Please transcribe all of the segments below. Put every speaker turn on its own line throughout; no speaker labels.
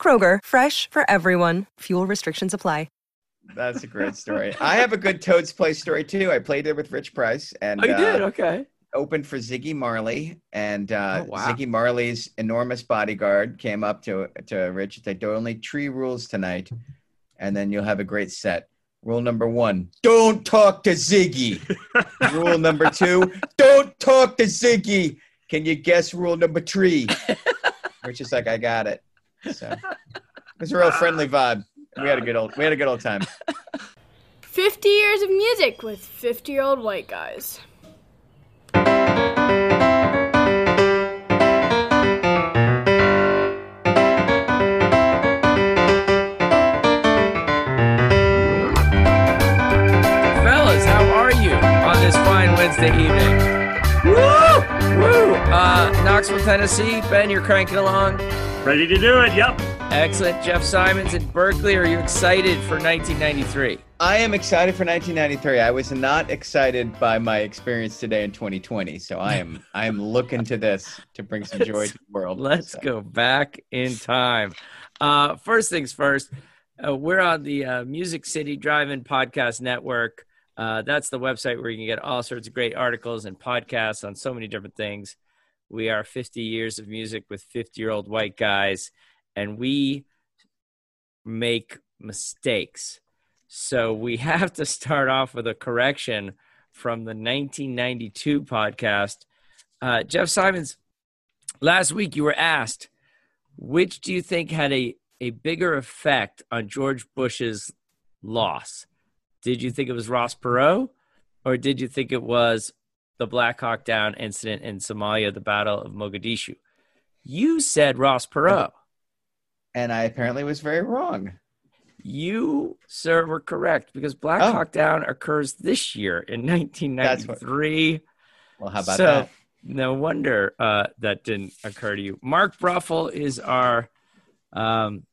Kroger, fresh for everyone. Fuel restrictions apply.
That's a great story. I have a good Toad's Place story too. I played it with Rich Price and
Oh, you did?
uh,
Okay.
opened for Ziggy Marley, and uh,
Oh, wow.
Ziggy Marley's enormous bodyguard came up to to Rich and said, only three rules tonight, and then you'll have a great set." Rule number one: Don't talk to Ziggy. rule number two: Don't talk to Ziggy. Can you guess rule number three? Rich is like, "I got it." So it was a real friendly vibe. We had a good old we had a good old time.
50 years of music with 50 year old white guys.
Fellas, how are you on this fine Wednesday evening? Woo! Woo! Uh, Knoxville, Tennessee. Ben, you're cranking along.
Ready to do it? Yep.
Excellent. Jeff Simons in Berkeley. Are you excited for 1993?
I am excited for 1993. I was not excited by my experience today in 2020, so I am I am looking to this to bring some joy to the world.
Let's
So,
go back in time. Uh, first things first, uh, we're on the uh, Music City Drive-In Podcast Network. Uh, that's the website where you can get all sorts of great articles and podcasts on so many different things. We are 50 years of music with 50 year old white guys, and we make mistakes. So we have to start off with a correction from the 1992 podcast. Uh, Jeff Simons, last week you were asked, which do you think had a, a bigger effect on George Bush's loss? Did you think it was Ross Perot, or did you think it was the Black Hawk Down incident in Somalia, the Battle of Mogadishu? You said Ross Perot.
and I apparently was very wrong.
You, sir, were correct because Black
Oh.
Hawk Down occurs this year in 1993.
Well, how about
so,
that?
No wonder uh, that didn't occur to you. Mark Bruffel is our um,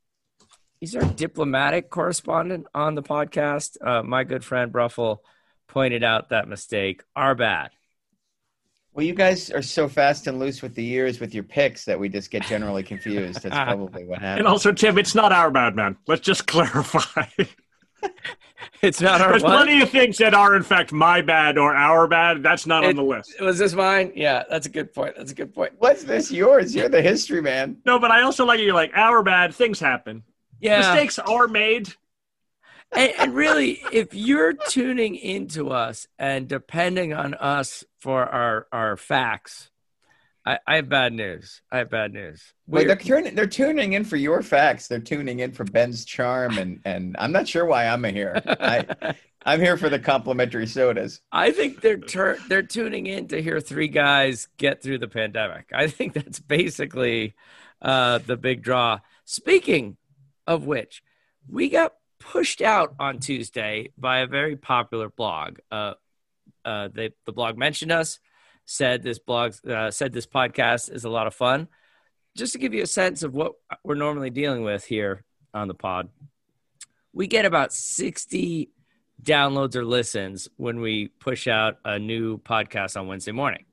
he's our diplomatic correspondent on the podcast. Uh, my good friend Bruffel pointed out that mistake. Our bad.
Well, you guys are so fast and loose with the years with your picks that we just get generally confused. That's probably what happened.
And also, Tim, it's not our bad, man. Let's just clarify.
It's not our
There's
what?
plenty of things that are, in fact, my bad or our bad. That's not
It-
on the list.
Was this mine? Yeah, that's a good point. That's a good point.
What's this yours? You're the history man.
No, but I also like it. You're like, our bad. Things happen.
Yeah.
Mistakes are made.
And, and really, if you're tuning into us and depending on us for our our facts, I, I have bad news. I have bad news.
Wait, they're tuning. They're tuning in for your facts. They're tuning in for Ben's charm, and and I'm not sure why I'm here. I I'm here for the complimentary sodas.
I think they're tur- they're tuning in to hear three guys get through the pandemic. I think that's basically uh, the big draw. Speaking of which, we got pushed out on Tuesday by a very popular blog. Uh, uh, they, the blog mentioned us, said this blog uh, said this podcast is a lot of fun. Just to give you a sense of what we're normally dealing with here on the pod, we get about sixty downloads or listens when we push out a new podcast on Wednesday morning.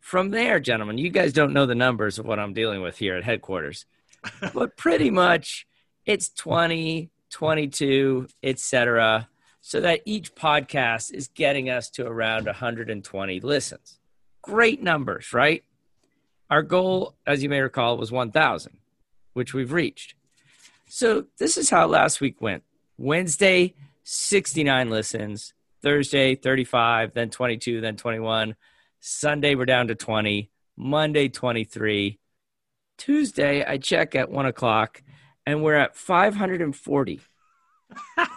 From there, gentlemen, you guys don't know the numbers of what I'm dealing with here at headquarters, but pretty much it's 20, 22, etc. So that each podcast is getting us to around 120 listens. Great numbers, right? Our goal, as you may recall, was 1,000, which we've reached. So this is how last week went. Wednesday, 69 listens. Thursday, 35, then 22, then 21. Sunday, we're down to 20. Monday, 23. Tuesday, I check at one o'clock and we're at 540. at,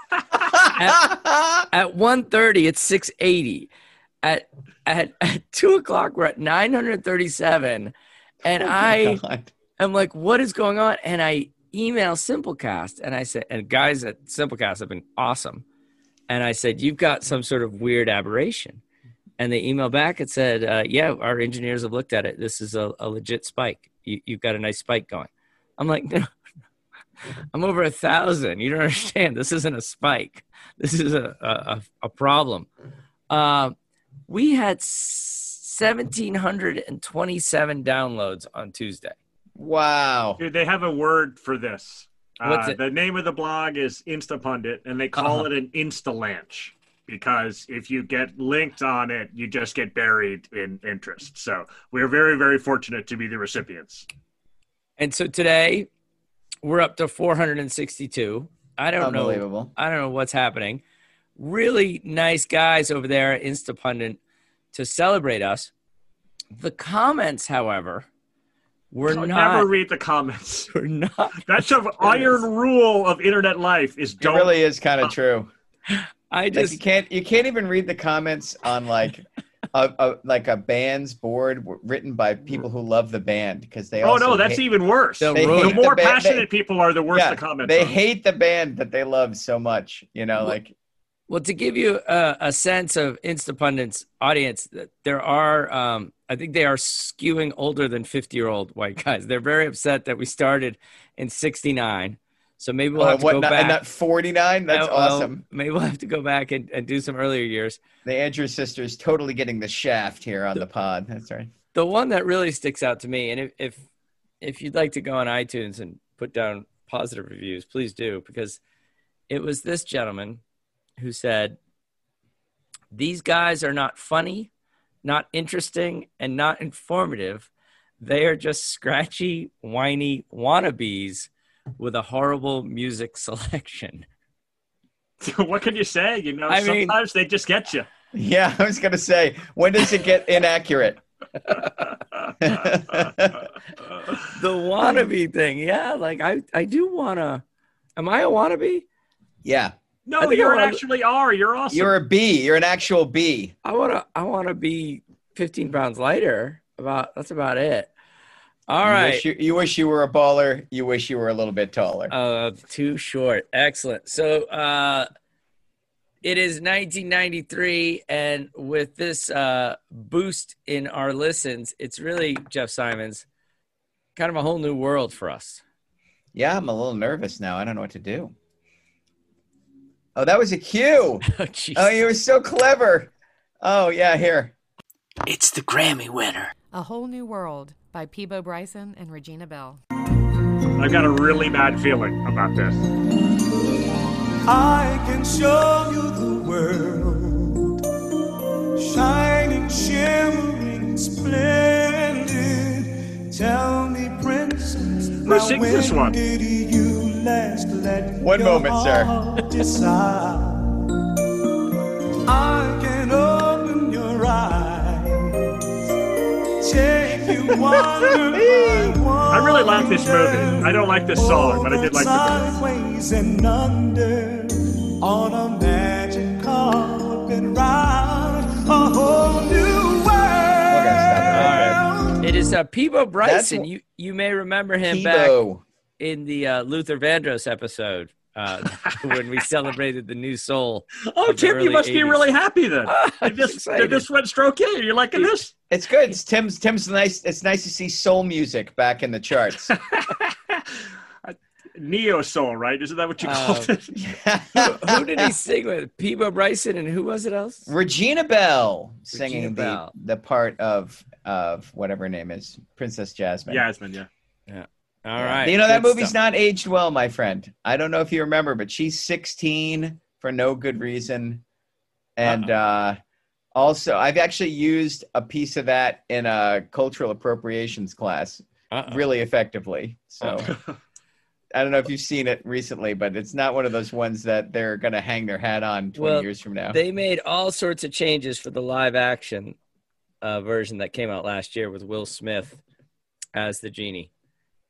at 1.30, it's 680. At, at, at 2 o'clock, we're at 937. And I
God.
I'm like, what is going on? And I email Simplecast, and I said, and guys at Simplecast have been awesome. And I said, you've got some sort of weird aberration. And they emailed back and said, uh, yeah, our engineers have looked at it. This is a, a legit spike. You, you've got a nice spike going. I'm like, no, I'm over a thousand. You don't understand. This isn't a spike. This is a a, a problem. Uh, we had 1,727 downloads on Tuesday.
Wow.
Dude, they have a word for this.
What's
Uh,
it?
the name of the blog is Instapundit, and they call
Uh-huh.
it an Instalanche because if you get linked on it, you just get buried in interest. So we're very, very fortunate to be the recipients.
And so today we're up to 462. I don't know.
Unbelievable.
I don't know what's happening. Really nice guys over there Instapundit to celebrate us. The comments, however, were
Never
not.
Never read the comments.
were not.
That's an iron rule of internet life: is
It
don't.
really is kind of true.
I
Like
just
you can't you can't even read the comments on like a, a like a band's board written by people who love the band because they
oh
also
no, that's
hate,
even worse.
They'll
they
the
hate
it.
more
band-
passionate
they-
people are, the worse
yeah,
the comments.
they
are.
hate the band that they love so much. You know,
Well,
like
Well, to give you a, a sense of Instapundit's audience, there are, um, I think they are skewing older than 50 year old white guys. They're very upset that we started in 69. So maybe we'll
oh,
have to
what
go
not,
back.
and not 49? That's
well,
awesome.
Maybe we'll have to go back and, and do some earlier years.
The Andrews sisters totally getting the shaft here on the pod. That's right.
The one that really sticks out to me, and if, if, if you'd like to go on iTunes and put down positive reviews, please do, because it was this gentleman who said, These guys are not funny, not interesting, and not informative. They are just scratchy, whiny wannabes with a horrible music selection.
what can you say? You know,
I mean-
sometimes they just get you.
Yeah, I was gonna say, when does it get inaccurate?
The wannabe thing, yeah, like I, I do wanna. Am I a wannabe?
yeah,
no, you
I wanna-
actually are. You're awesome.
you're a B. You're an actual B.
I wanna, I wanna be 15 pounds lighter. About that's about it. All
you
right.
Wish you, you wish you were a baller. You wish you were a little bit taller.
Uh, too short. Excellent. So, uh, it is 1993, and with this uh, boost in our listens, it's really Jeff Simons, kind of a whole new world for us.
yeah, I'm a little nervous now. I don't know what to do. Oh, that was a cue.
Oh.
Oh, you were so clever. Oh, yeah, here.
It's the Grammy winner.
A Whole New World by Peabo Bryson and Regina Belle.
I've got a really bad feeling about this.
I can show you the world, shining, shimmering, splendid. Tell me, princess, now
sings
when
this one?
did you last let
One
your
moment, sir.
I
really like this movie. I don't like this song, but I did like the movie.
sideways on a magic carpet ride, a whole new
We're gonna stop it
world.
It is uh, Peabo Bryson.
wh-
you you may remember
there.
him back in the uh, Luther Vandross episode uh, when we celebrated the new soul.
Oh, Tim, you
early
must be really happy then.
I'm
Did this, this went stroke in? You're liking this?
It's good. It's Tim's. Tim's nice. It's nice to see soul music back in the charts.
Neo Soul, right? Isn't that what you
Uh,
called it?
who, who did he sing with? Peabo Bryson and who was it else?
Regina Belle singing
Regina
the
Bell.
the part of of whatever her name is, Princess Jasmine.
Jasmine, yeah, yeah.
All right.
You know that movie's
stuff.
not aged well, my friend. I don't know if you remember, but she's 16 for no good reason, and uh, also I've actually used a piece of that in a cultural appropriations class
Uh-oh.
really effectively. So I don't know if you've seen it recently, but it's not one of those ones that they're going to hang their hat on 20
Well,
years from now.
They made all sorts of changes for the live action uh, version that came out last year with Will Smith as the genie.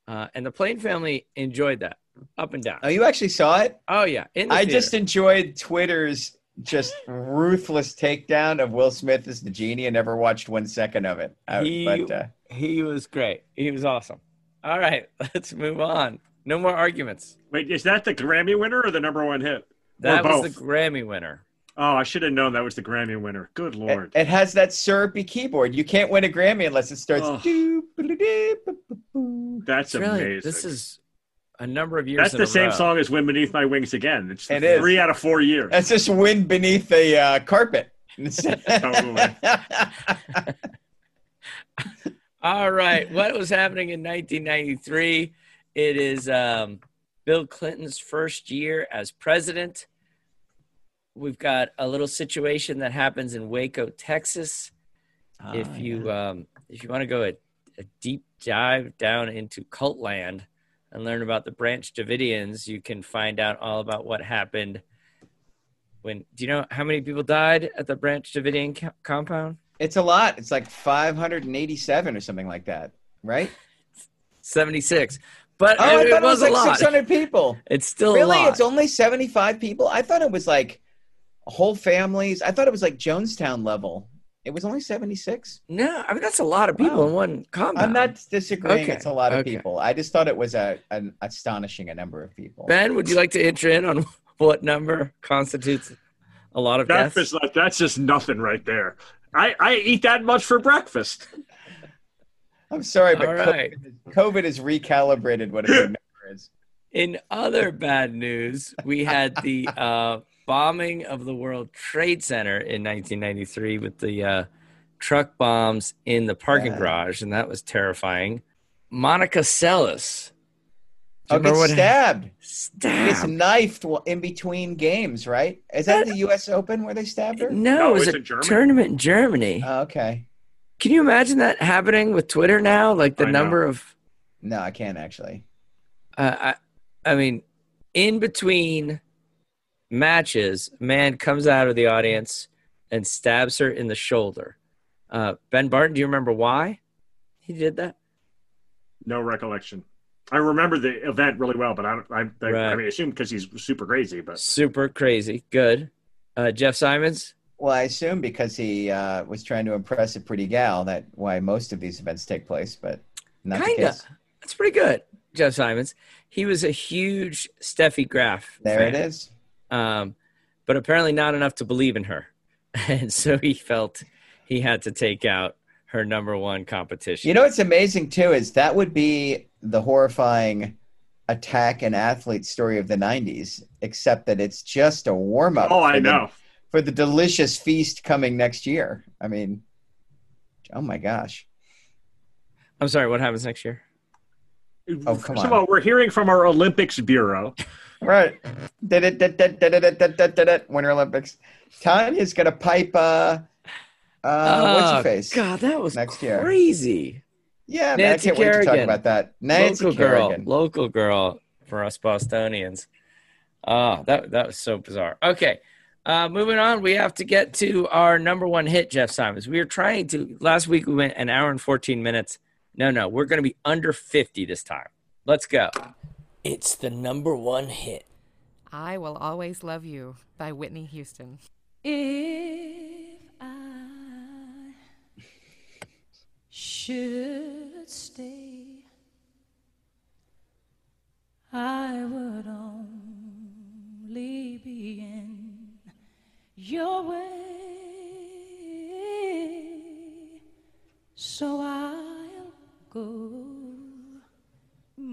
Uh, and the Plain family enjoyed that up and down.
oh, you actually saw it?
Oh, yeah. In the
I
theater.
just enjoyed Twitter's just ruthless takedown of Will Smith as the genie. I never watched one second of it. I-
He-
but uh,
he was great. He was awesome. All right, let's move on. No more arguments.
Wait, is that the Grammy winner or the number one hit?
That was the Grammy winner.
Oh, I should have known that was the Grammy winner. Good lord.
it has that syrupy keyboard. You can't win a Grammy unless it starts.
Oh.
doo, ba-da-doo, ba-ba-boo.
That's
really,
amazing.
this is a number of years.
That's
in
the
a
same
row.
song as "Wind Beneath My Wings" again. It's
It is.
three out of four years.
That's just wind beneath the uh, carpet.
Totally.
All right. What was happening in 1993? It is um, Bill Clinton's first year as president. We've got a little situation that happens in Waco, Texas.
Ah,
if you um, if you want to go a, a deep dive down into cult land and learn about the Branch Davidians, you can find out all about what happened. When do you know how many people died at the Branch Davidian co- compound?
It's a lot. It's like 587 or something like that, right?
76. But
Oh, I thought it
was,
was, like
lot.
600 people.
It's still
really?
a lot.
It's only 75 people? I thought it was like whole families. I thought it was like Jonestown level. It was only 76.
no, I mean that's a lot of people
Wow.
in one compound.
I'm not disagreeing.
Okay,
It's a lot of
okay.
people. I just thought it was a, an astonishing a number of people.
Ben, would you like to enter in on what number constitutes a lot of deaths?
Like, that's just nothing right there. I, I eat that much for breakfast.
I'm sorry, but
All right.
COVID, is- COVID has recalibrated what a good number is.
In other bad news, we had the uh, bombing of the World Trade Center in 1993 with the uh, truck bombs in the parking
Yeah.
garage, and that was terrifying. Monica Seles. Do
Oh,
you
get
remember what
stabbed. Gets knifed in between games, right? Is that the U.S. Open where they stabbed her?
No,
No,
it was a tournament in Germany.
Oh, okay.
Can you imagine that happening with Twitter now? Like the
I know.
number of,
No, I can't actually.
uh, I, I mean, in between matches, man comes out of the audience and stabs her in the shoulder. Uh, ben Barton, do you remember why he did that?
No recollection. I remember the event really well, but I don't. I, I,
Right.
I mean, assume because he's super crazy. But
Super crazy. Good. Uh, Jeff Simons.
Well, I assume because he uh, was trying to impress a pretty gal, that why most of these events take place, but not the
Kinda.
case.
That's pretty good. Jeff Simons. He was a huge Steffi Graf.
There
fan.
it is.
Um, but apparently not enough to believe in her. And so he felt he had to take out her number one competition.
You know what's amazing too is that would be the horrifying attack and athlete story of the '90s, except that it's just a warm up.
oh, I know.
for the delicious feast coming next year. I mean, oh my gosh.
I'm sorry, what happens next year?
Oh, come
First
on.
of all, we're hearing from our Olympics bureau.
Right. Did it, did it, did it, did it, did it, Winter Olympics. Tonya's gonna pipe. Uh, uh, what's her
Oh,
face?
God, that was
Next year.
crazy.
Yeah, man, I can't wait to talk
Kerrigan.
about that. Nancy
local girl, local girl for us Bostonians. Oh, that that was so bizarre. Okay, uh, moving on. We have to get to our number one hit, Jeff Simons. We were trying to last week. We went an hour and fourteen minutes. No, no, we're going to be under fifty this time. Let's go. It's the number one hit.
I Will Always Love You by Whitney Houston.
If I should stay, I would only be in your way. So I'll go,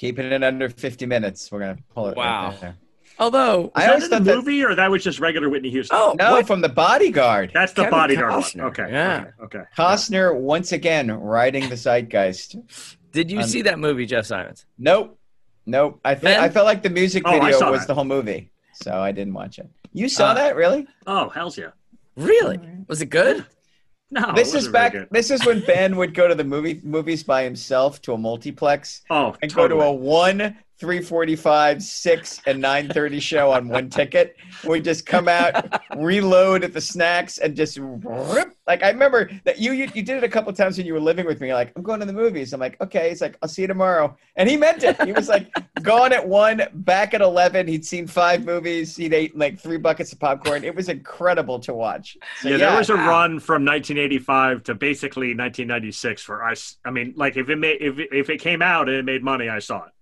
Keeping it under 50 minutes. We're gonna pull it. right
Wow.
there.
Although,
I
Is
always
that in
thought
the
that.
movie, or that was just regular Whitney Houston?
oh
No,
what?
from the bodyguard.
that's the
Kevin
bodyguard
Costner.
one. Okay,
Yeah.
okay, okay.
Costner once again riding the zeitgeist.
did you
Um,
see that movie, Jeff Simons?
Nope. Nope. I think I felt like the music
Oh,
video
saw
was
that.
the whole movie, so I didn't watch it. You saw
Uh,
that really?
Oh, hell's yeah.
Really? Was it good?
No,
this is back. This is when Ben would go to the movie movies by himself to a multiplex
Oh,
and
totally.
go to a one, three forty-five, six, and nine thirty show on one ticket. We just come out, reload at the snacks, and just rip. Like I remember that you, you you did it a couple times when you were living with me. Like I'm going to the movies. I'm like, okay. He's like, I'll see you tomorrow, and he meant it. He was like, gone at one, back at eleven. He'd seen five movies. He'd ate like three buckets of popcorn. It was incredible to watch. So,
yeah,
yeah,
there was a run from 1985 to basically 1996 for us. I mean, like if it made if it, if it came out and it made money, I saw it.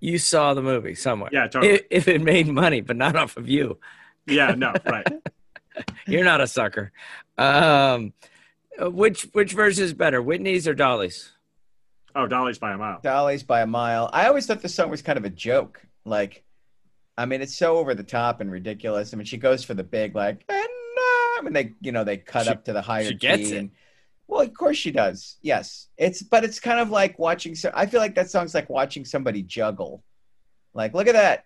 You saw the movie somewhere.
Yeah, totally.
If, if it made money, but not off of you.
Yeah, no, right.
You're not a sucker. Um, which which version is better, Whitney's or Dolly's?
Oh, Dolly's by a mile.
Dolly's by a mile. I always thought the song was kind of a joke. Like, I mean, it's so over the top and ridiculous. I mean, she goes for the big like, and uh, I mean, they you know they cut
She-
up to the higher
she gets
key
it.
and- well, of course she does. Yes, it's but it's kind of like watching. So I feel like that song's like watching somebody juggle. Like, look at that.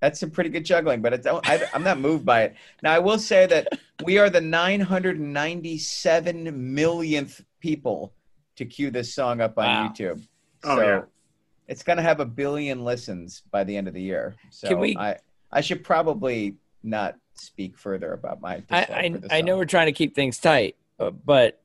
That's some pretty good juggling, but it's, I, I'm not moved by it. Now, I will say that we are the 997 millionth people to cue this song up on
Wow.
YouTube.
Oh,
so
yeah.
it's going to have a billion listens by the end of the year. So
Can we-
I, I should probably not speak further about my.
I I, I know we're trying to keep things tight, uh, but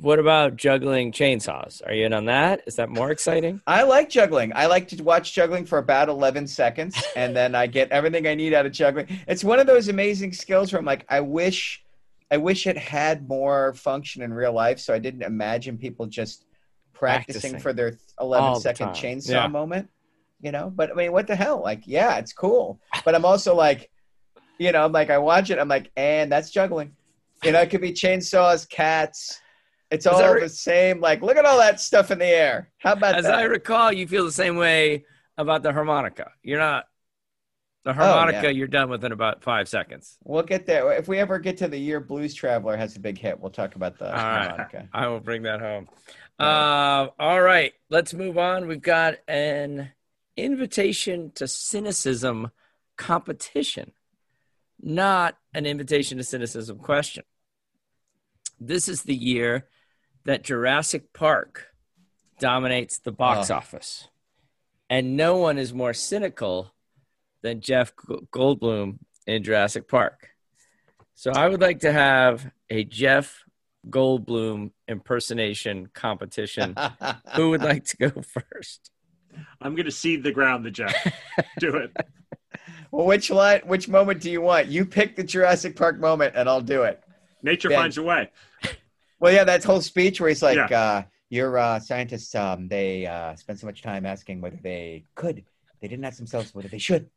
what about juggling chainsaws? Are you in on that? Is that more exciting?
I like juggling. I like to watch juggling for about 11 seconds, and then I get everything I need out of juggling. It's one of those amazing skills where I'm like, I wish, I wish it had more function in real life, so I didn't imagine people just practicing,
Practicing.
for their
All
11
the
second
time.
chainsaw
Yeah.
moment. You know, but I mean, what the hell? Like, yeah, it's cool, but I'm also like, you know, I'm like, I watch it, I'm like, and that's juggling. You know, it could be chainsaws, cats. It's all
re-
the same. Like, look at all that stuff in the air. How about
As
that?
I recall, you feel the same way about the harmonica. You're not the
Oh,
harmonica.
yeah.
You're done within about five seconds.
We'll get there. If we ever get to the year Blues Traveler has a big hit, we'll talk about the
All right.
harmonica.
I will bring that home. Uh, all right, let's move on. We've got an invitation to cynicism competition, not an invitation to cynicism question. This is the year that Jurassic Park dominates the box
Oh.
office. And no one is more cynical than Jeff Goldblum in Jurassic Park. So I would like to have a Jeff Goldblum impersonation competition. Who would like to go first?
I'm going to seed the ground, the Jeff. Do it.
well, which line, which moment do you want? You pick the Jurassic Park moment, and I'll do it.
Nature
Ben.
finds a way.
Well, yeah, that whole speech where he's like,
Yeah.
uh, "Your uh, scientists, um, they uh, spend so much time asking whether they could. They didn't ask themselves whether they should.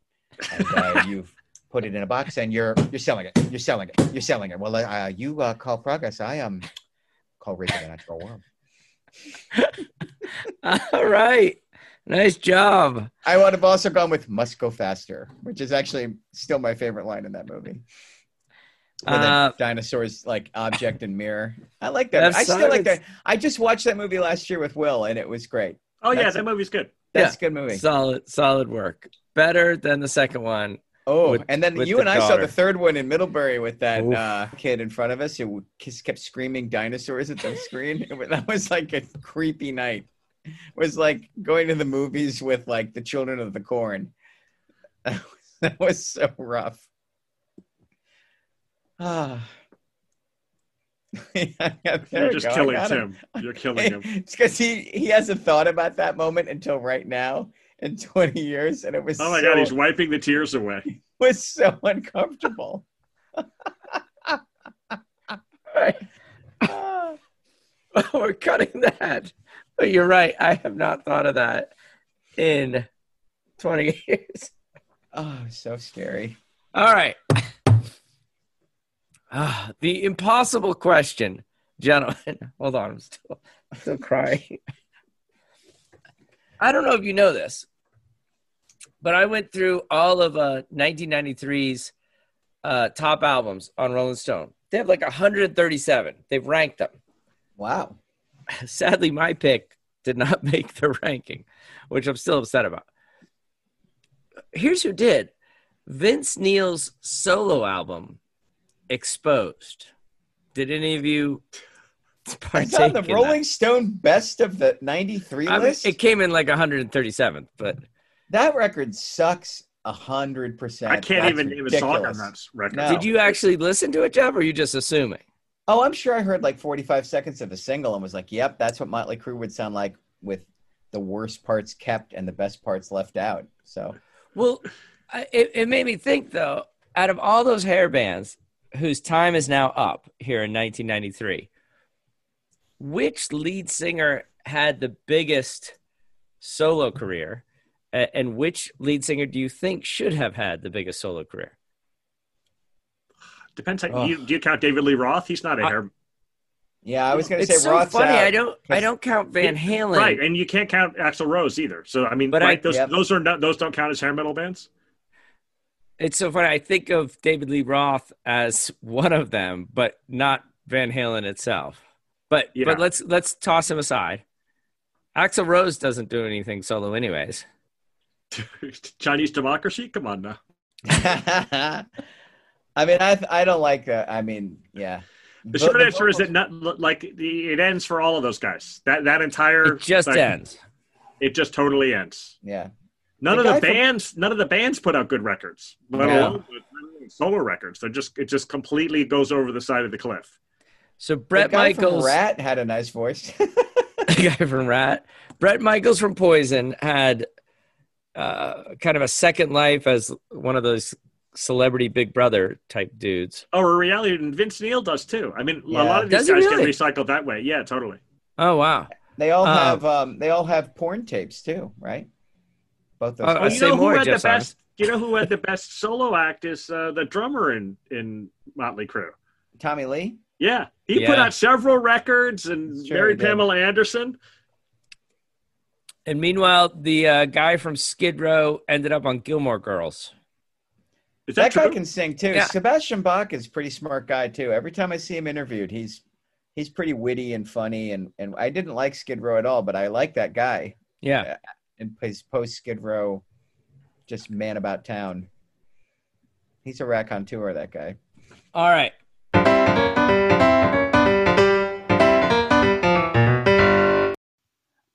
And uh, you've put it in a box, and you're you're selling it. You're selling it. You're selling it. Well, uh, you uh, call progress. I um call raising the natural world.
All right. Nice job.
I would have also gone with "Must Go Faster," which is actually still my favorite line in that movie. Where the
Uh,
dinosaurs like object and mirror. I like that. I still like that. I just watched that movie last year with Will, and it was great.
Oh, yeah,
That's-
that movie's good.
That's a good movie.
Solid, solid work. Better than the second one.
Oh,
with-
and then you
the
and I saw the third one in Middlebury with that uh, kid in front of us who just kept screaming dinosaurs at the screen. That was like a creepy night. It was like going to the movies with like the Children of the Corn. That was so rough. Ah. Yeah,
You're just
go.
Killing
got him.
You're killing him.
It's because he he hasn't thought about that moment until right now in 20 years, and it was
Oh, my
so,
God, he's wiping the tears away.
It was so uncomfortable. Ah.
We're cutting that. But you're right. I have not thought of that in 20 years.
oh, so scary.
All right. Ah, the impossible question, gentlemen. Hold on, I'm still, I'm still crying. I don't know if you know this, but I went through all of uh, 1993's uh, top albums on Rolling Stone. They have like 137. They've ranked them.
Wow.
Sadly, my pick did not make the ranking, which I'm still upset about. Here's who did Vince Neil's solo album, Exposed. Did any of you partake
It's on the
in that?
Rolling Stone Best of the '93
I mean,
list.
it came in like 137th, but
that record sucks a hundred percent.
I can't
That's
even name a song on
ridiculous.
that record.
No.
did you actually listen to it, Jeff, or are you just assuming?
Oh, I'm sure I heard like 45 seconds of a single and was like, "Yep, that's what Motley Crue would sound like with the worst parts kept and the best parts left out." So
Well, I- it, it made me think though. Out of all those hair bands whose time is now up here in 1993, which lead singer had the biggest solo career, and which lead singer do you think should have had the biggest solo career?
Depends. How,
Oh.
you, do you count David Lee Roth? He's not a
I-
hair.
yeah, I was gonna
It's
say
so
Roth's
funny.
out.
I don't. I
'cause-
don't count Van Halen.
Right, and you can't count Axl Rose either. So I mean,
But I-
those
Yep.
those are not those don't count as hair metal bands.
It's so funny. I think of David Lee Roth as one of them, but not Van Halen itself. But
Yeah.
but let's let's toss him aside. Axl Rose doesn't do anything solo, anyways.
Chinese democracy. Come on now.
I mean, I I don't like that. I mean, yeah.
The
But
short
the
answer is
vocals-
that not like the, it ends for all of those guys. That that entire
It just
like,
ends.
It just totally ends.
Yeah.
None
The
of the
guy from-
bands, none of the bands put out good records, let
No.
alone solo records. They're just it just completely goes over the side of the cliff.
So
The
Bret
guy from
Michaels,
Ratt had a nice voice.
the guy from Ratt, Bret Michaels from Poison had uh, kind of a second life as one of those celebrity Big Brother type dudes.
Oh, a reality, and Vince Neil does too. I mean,
Yeah.
a lot of these
Does
guys
really?
get recycled that way. Yeah, totally.
Oh wow!
they all
Um,
have um they all have porn tapes too, right? Both those.
Uh,
Oh, you
say
know who had the
Jeff Simon.
best? You know who had the best solo act is uh, the drummer in in Motley Crue.
Tommy Lee.
Yeah, he put out several records and
Sure
married. Pamela Anderson.
And meanwhile, the uh, guy from Skid Row ended up on Gilmore Girls.
Is
That,
that,
guy can sing too.
Yeah.
Sebastian Bach is a pretty smart guy too. Every time I see him interviewed, he's he's pretty witty and funny. And and I didn't like Skid Row at all, but I like that guy
Yeah.
In his post Skid Row, just man about town. He's a raconteur, that guy.
All right.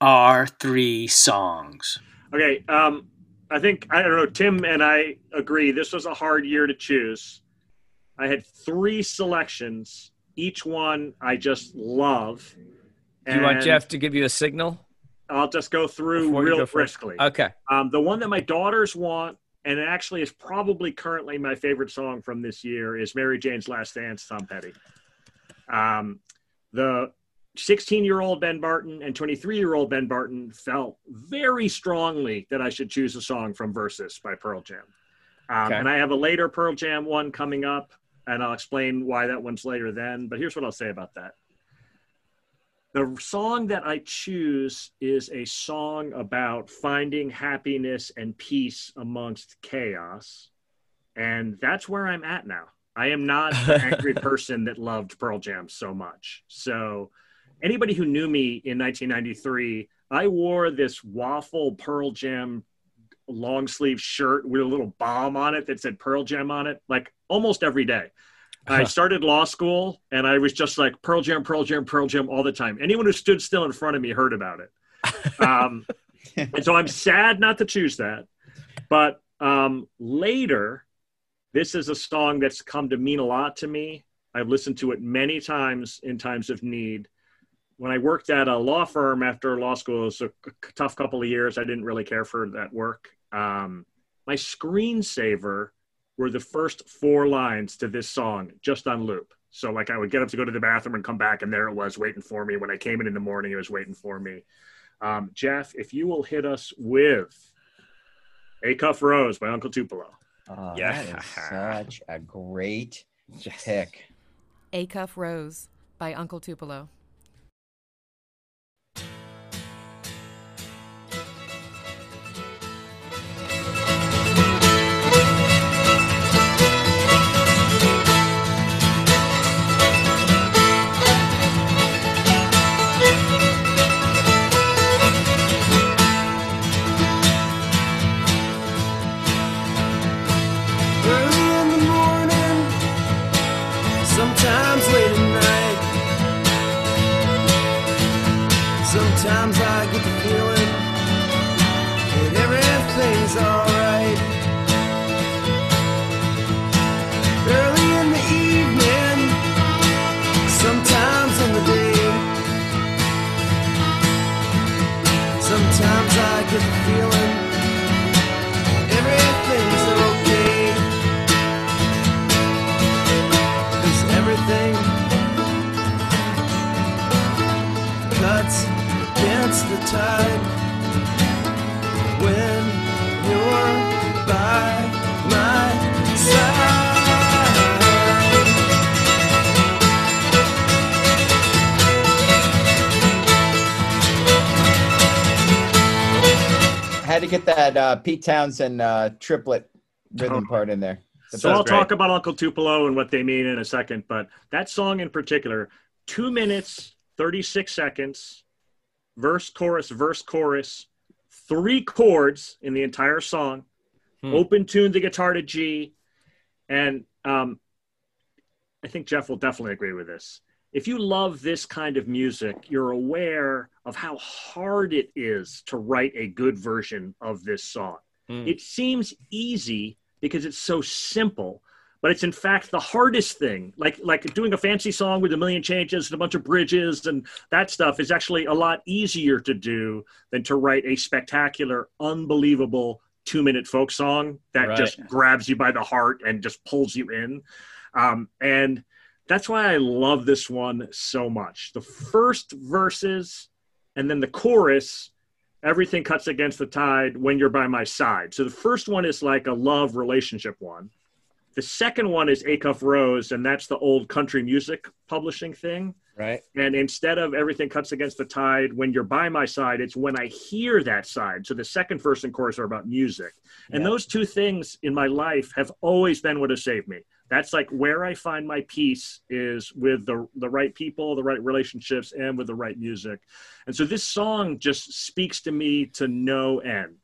Our three songs.
Okay, um, I think I don't know. Tim and I agree. This was a hard year to choose. I had three selections. Each one I just love.
Do you want Jeff to give you a signal?
I'll just go through
before
real
go
briskly.
Okay.
Um, the one that my daughters want, and it actually is probably currently my favorite song from this year, is Mary Jane's Last Dance, Tom Petty. Um, the 16 year old Ben Barton and 23 year old Ben Barton felt very strongly that I should choose a song from Versus by Pearl Jam. Um,
Okay.
And I have a later Pearl Jam one coming up, and I'll explain why that one's later then. But here's what I'll say about that. The song that I choose is a song about finding happiness and peace amongst chaos. And that's where I'm at now. I am not the angry person that loved Pearl Jam so much. So, anybody who knew me in 1993, I wore this waffle Pearl Jam long sleeve shirt with a little bomb on it that said Pearl Jam on it, like almost every day. I started law school and I was just like Pearl Jam, Pearl Jam, Pearl Jam all the time. Anyone who stood still in front of me heard about it. Um, and so I'm sad not to choose that. But um, later, this is a song that's come to mean a lot to me. I've listened to it many times in times of need. When I worked at a law firm after law school, it was a tough couple of years. I didn't really care for that work. Um, my screensaver were the first four lines to this song just on loop. So like I would get up to go to the bathroom and come back, and there it was waiting for me. When I came in in the morning, it was waiting for me. Um, Jeff, if you will hit us with "Acuff Rose" by Uncle Tupelo.
Oh,
Yeah.
such a great pick.
Acuff Rose by Uncle Tupelo.
That
uh, Pete Townshend uh, triplet rhythm part in there. The
So
best-
I'll talk about Uncle Tupelo and what they mean in a second, but that song in particular, two minutes, 36 seconds, verse, chorus, verse, chorus, three chords in the entire song,
Hmm.
open tune the guitar to G. And um, I think Jeff will definitely agree with this. If you love this kind of music, you're aware of how hard it is to write a good version of this song.
Hmm.
It seems easy because it's so simple, but it's in fact the hardest thing. Like like doing a fancy song with a million changes and a bunch of bridges and that stuff is actually a lot easier to do than to write a spectacular, unbelievable two minute folk song that
Right.
just grabs you by the heart and just pulls you in. Um, and that's why I love this one so much. The first verses and then the chorus everything cuts against the tide when you're by my side. So the first one is like a love relationship one. The second one is Acuff Rose, and that's the old country music publishing thing.
Right.
And instead of everything cuts against the tide when you're by my side, it's when I hear that side. So the second verse and chorus are about music. And
Yeah.
those two things in my life have always been what has saved me. That's like where I find my peace is with the the right people, the right relationships, and with the right music. And so this song just speaks to me to no end.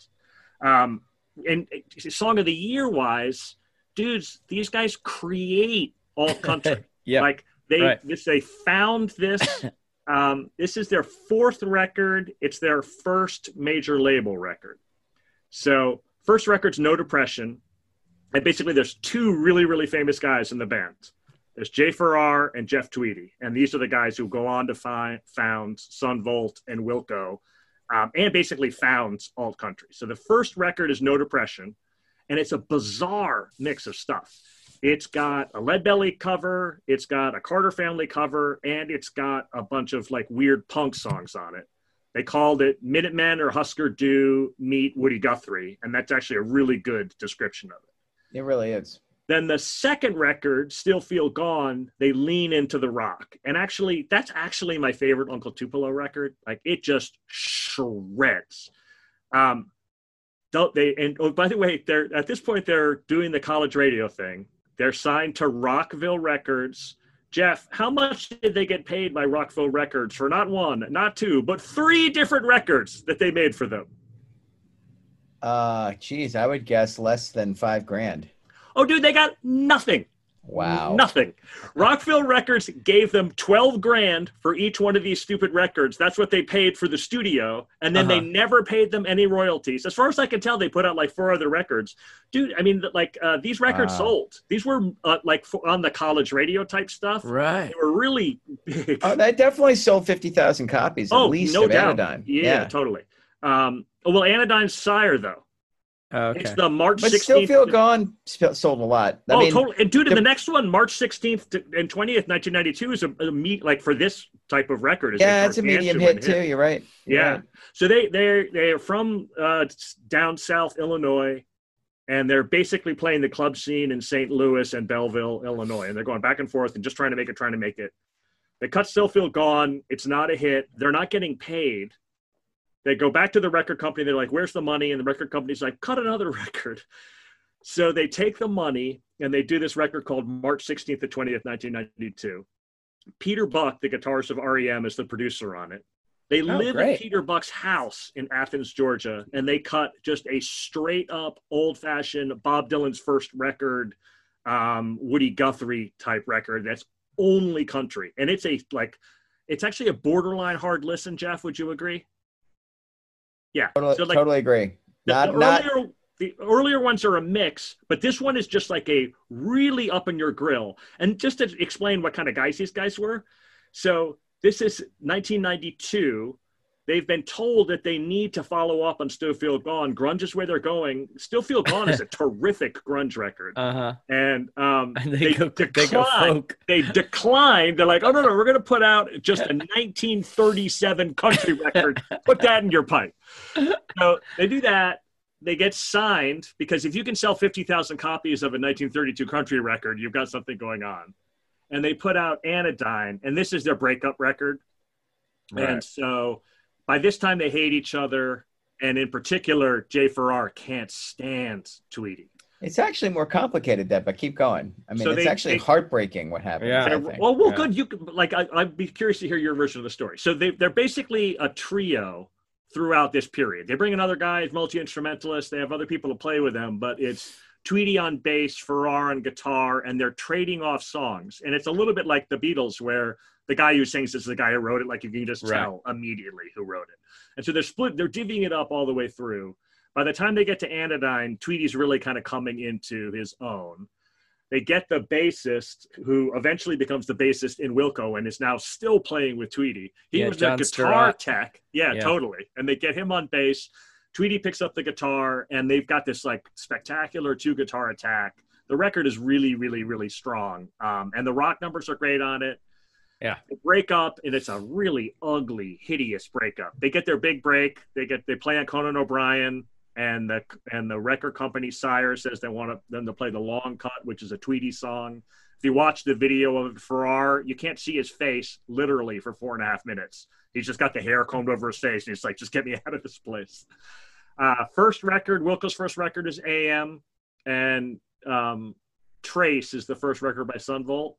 Um, and uh, song of the year wise, dudes, these guys create all country.
Yeah.
Like they
Right.
this they found this. um, this is their fourth record. It's their first major label record. So first record's No Depression. And basically there's two really, really famous guys in the band. There's Jay Farrar and Jeff Tweedy. And these are the guys who go on to find found Son Volt and Wilco. Um, and basically found alt country. So the first record is No Depression, and it's a bizarre mix of stuff. It's got a Lead Belly cover, it's got a Carter Family cover, and it's got a bunch of like weird punk songs on it. They called it Minutemen or Husker Du meet Woody Guthrie, and that's actually a really good description of it.
It really is.
Then the second record, Still Feel Gone, they lean into the rock. And actually, that's actually my favorite Uncle Tupelo record. Like it just shreds. Um, they? And oh, by the way, they're at this point they're doing the college radio thing. They're signed to Rockville Records. Jeff, how much did they get paid by Rockville Records for not one, not two, but three different records that they made for them?
Uh, geez, I would guess less than five grand.
Oh, dude, they got nothing.
Wow.
Nothing. Rockville Records gave them 12 grand for each one of these stupid records. That's what they paid for the studio. And then they
Uh-huh.
never paid them any royalties. As far as I can tell, they put out like four other records. Dude, I mean, like uh, these records sold. These were uh, like on the college radio type stuff.
Right.
They were really big.
Oh, they definitely sold 50,000 copies at
Oh,
least
no
of
doubt.
Anodyne.
Yeah, totally. Um, well, Anodyne's Sire, though.
Okay.
It's the March
But
16th.
Still Feel Gone sold a lot. I
oh,
mean,
totally. And dude, in
the-
the next one, March 16th to, and 20th, 1992 is a, a meet like for this type of record. is
yeah, it's a medium hit too. You're right. You're
Yeah.
right.
So they they they're from uh, down south Illinois, and they're basically playing the club scene in St. Louis and Belleville, Illinois, and they're going back and forth and just trying to make it, trying to make it. They cut Still Feel Gone. It's not a hit. They're not getting paid. They go back to the record company. They're like, "Where's the money?" And the record company's like, "Cut another record." So they take the money and they do this record called March 16th to 20th, 1992. Peter Buck, the guitarist of REM, is the producer on it. They live in
great.
Peter Buck's house in Athens, Georgia, and they cut just a straight up old fashioned Bob Dylan's first record, um, Woody Guthrie type record that's only country, and it's a like, it's actually a borderline hard listen. Jeff, would you agree? Yeah.
Totally,
so like
totally agree.
the,
Not
the
not
earlier the earlier ones are a mix, but this one is just like a really up in your grill. And just to explain what kind of guys these guys were, so this is 1992. They've been told that they need to follow up on Still Feel Gone. Grunge is where they're going. Still Feel Gone is a terrific grunge record.
Uh huh.
And um,
And they
they,
go- they go
declined.
folk.
They declined. They're like, oh no, no, we're going to put out just a 1937 country record. Put that in your pipe. So they do that. They get signed because if you can sell 50,000 copies of a 1932 country record, you've got something going on. And they put out Anodyne, and this is their breakup record. And so by this time, they hate each other. And in particular, Jay Farrar can't stand Tweedy.
it's actually more complicated that, but keep going. I mean,
So
it's
they-
actually
they-
heartbreaking what happened.
Yeah.
I
And-
think.
well, well,
Yeah.
good. You could- like, I, I'd be curious to hear your version of the story. So they they're basically a trio throughout this period. They bring another guy, as multi instrumentalist. They have other people to play with them, but it's Tweedy on bass, Farrar on guitar, and they're trading off songs. And it's a little bit like the Beatles, where the guy who sings is the guy who wrote it. Like you can just
Right.
tell immediately who wrote it. And so they're split. They're divvying it up all the way through. By the time they get to Anodyne, Tweedy's really kind of coming into his own they get the bassist who eventually becomes the bassist in Wilco and is now still playing with Tweedy. He
Yeah,
was
John
guitar
Stirratt.
tech. Yeah,
Yeah.
totally. And they get him on bass. Tweedy picks up the guitar and they've got this like spectacular two guitar attack. The record is really, really, really strong. Um, and the rock numbers are great on it.
Yeah.
They break up and it's a really ugly, hideous breakup. They get their big break. They get they play on Conan O'Brien and the and the record company Sire says they want them to play the long cut, which is a Tweedy song. If you watch the video of Farrar, you can't see his face literally for four and a half minutes. He's just got the hair combed over his face, and he's like, "Just get me out of this place." Uh, first record, Wilco's first record is AM, and um, Trace is the first record by Son Volt,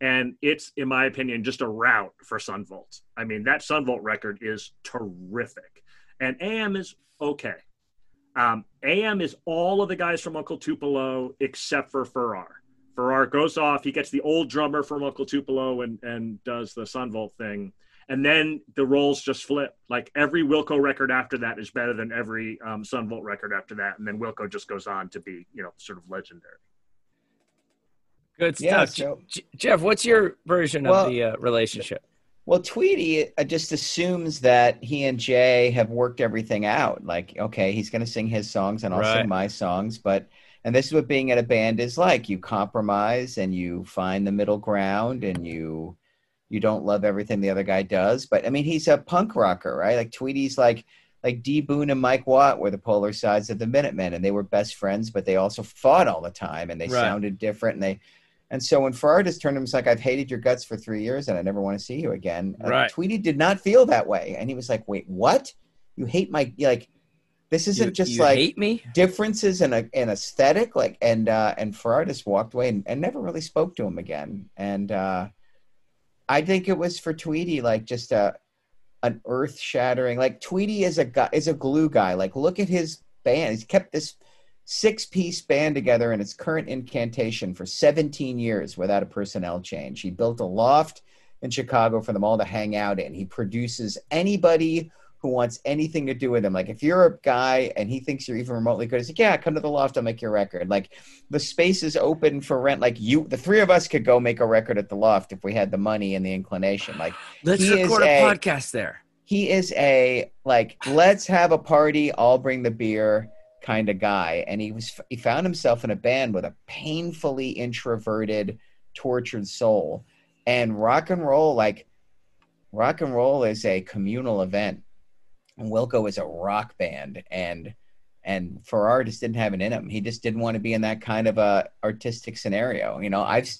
and it's, in my opinion, just a route for Son Volt. I mean, that Son Volt record is terrific, and AM is okay. Um, AM is all of the guys from Uncle Tupelo except for Farrar. Farrar goes off. He gets the old drummer from Uncle Tupelo and and does the Son Volt thing, and then the roles just flip. Like every Wilco record after that is better than every um, Son Volt record after that, and then Wilco just goes on to be you know sort of legendary.
Good
Yeah,
stuff.
so-
J- Jeff, what's your version
Well-
of the uh, relationship?
Well, Tweedy uh, just assumes that he and Jay have worked everything out. Like, okay, he's going to sing his songs and I'll
Right.
sing my songs. But, and this is what being in a band is like. You compromise and you find the middle ground and you, you don't love everything the other guy does. But I mean, he's a punk rocker, right? Like Tweedy's like, like D. Boon and Mike Watt were the polar sides of the Minutemen and they were best friends, but they also fought all the time and they
Right.
sounded different and they, and so when Farrar just turned to him, he's like, I've hated your guts for three years and I never want to see you again. Uh,
Right.
Tweedy did not feel that way. And he was like, wait, what? You hate my, like, this isn't
You-
just
you
like
hate me.
differences in a, in aesthetic. Like, and, uh, and Farrar just walked away and, and never really spoke to him again. And, uh, I think it was for Tweedy, like just a, an earth shattering, like Tweedy is a guy, is a glue guy. Like, look at his band. He's kept this six piece band together in its current incantation for 17 years without a personnel change. He built a loft in Chicago for them all to hang out in. He produces anybody who wants anything to do with him. Like if you're a guy and he thinks you're even remotely good, he's like, yeah, come to the loft, I'll make your record. Like the space is open for rent. Like you, the three of us could go make a record at the loft if we had the money and the inclination. Like
Let's record a,
a-
podcast there.
he is a like let's have a party i'll bring the beer kind of guy and he was he found himself in a band with a painfully introverted tortured soul and rock and roll like rock and roll is a communal event wilco is a rock band and and Farrar just didn't have it in him. He just didn't want to be in that kind of a artistic scenario. You know, I've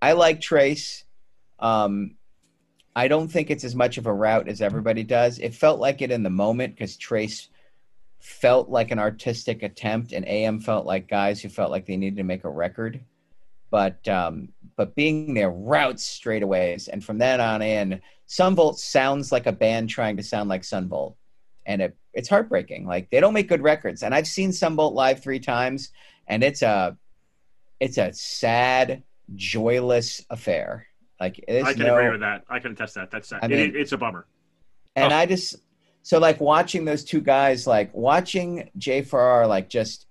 I like Trace. Um, I don't think it's as much of a route as everybody does. It felt like it in the moment because Trace felt like an artistic attempt, and AM felt like guys who felt like they needed to make a record. But um, but being there routes straightaways, and from then on in, Son Volt sounds like a band trying to sound like Son Volt, and it it's heartbreaking. Like they don't make good records, and I've seen Son Volt live three times, and it's a it's a sad, joyless affair. Like
I can
no,
agree with that. I can attest that. That's sad.
I
It- it's a bummer.
and
Oh.
I just so like watching those two guys, like watching Jay Farrar, like just